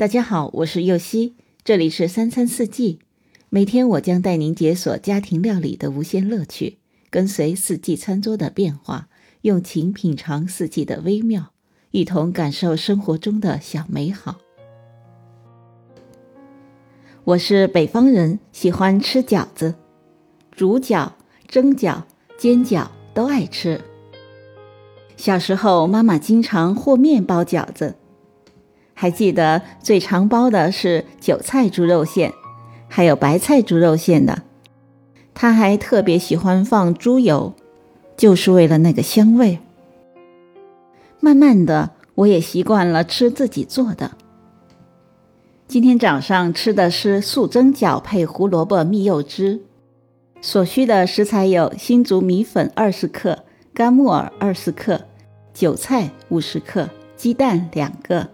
大家好，我是右希，这里是三餐四季。每天我将带您解锁家庭料理的无限乐趣，跟随四季餐桌的变化，用情品尝四季的微妙，一同感受生活中的小美好。我是北方人，喜欢吃饺子，煮饺、蒸饺、煎饺都爱吃。小时候，妈妈经常和面包饺子。还记得最常包的是韭菜猪肉馅，还有白菜猪肉馅的。他还特别喜欢放猪油，就是为了那个香味。慢慢的，我也习惯了吃自己做的。今天早上吃的是素蒸饺配胡萝卜蜜柚汁，所需的食材有新竹米粉二十克、干木耳二十克、韭菜五十克、鸡蛋两个。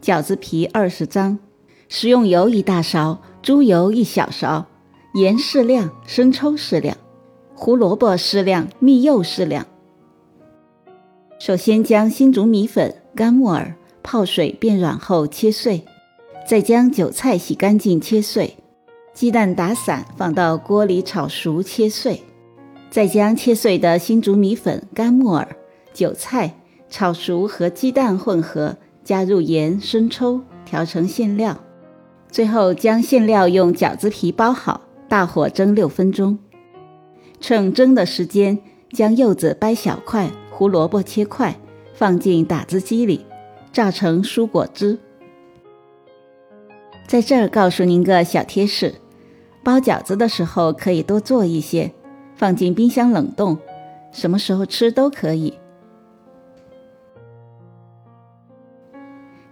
饺子皮二十张，食用油一大勺，猪油一小勺，盐适量，生抽适量，胡萝卜适量，蜜柚适量。首先将新竹米粉、干木耳泡水变软后切碎，再将韭菜洗干净切碎，鸡蛋打散放到锅里炒熟切碎，再将切碎的新竹米粉、干木耳、韭菜炒熟和鸡蛋混合。加入盐、生抽，调成馅料。最后将馅料用饺子皮包好，大火蒸六分钟。趁蒸的时间，将柚子掰小块，胡萝卜切块，放进打汁机里，榨成蔬果汁。在这儿告诉您个小贴士：包饺子的时候可以多做一些，放进冰箱冷冻，什么时候吃都可以。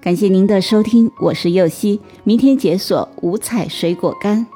感谢您的收听，我是柚希，明天解锁五彩水果干。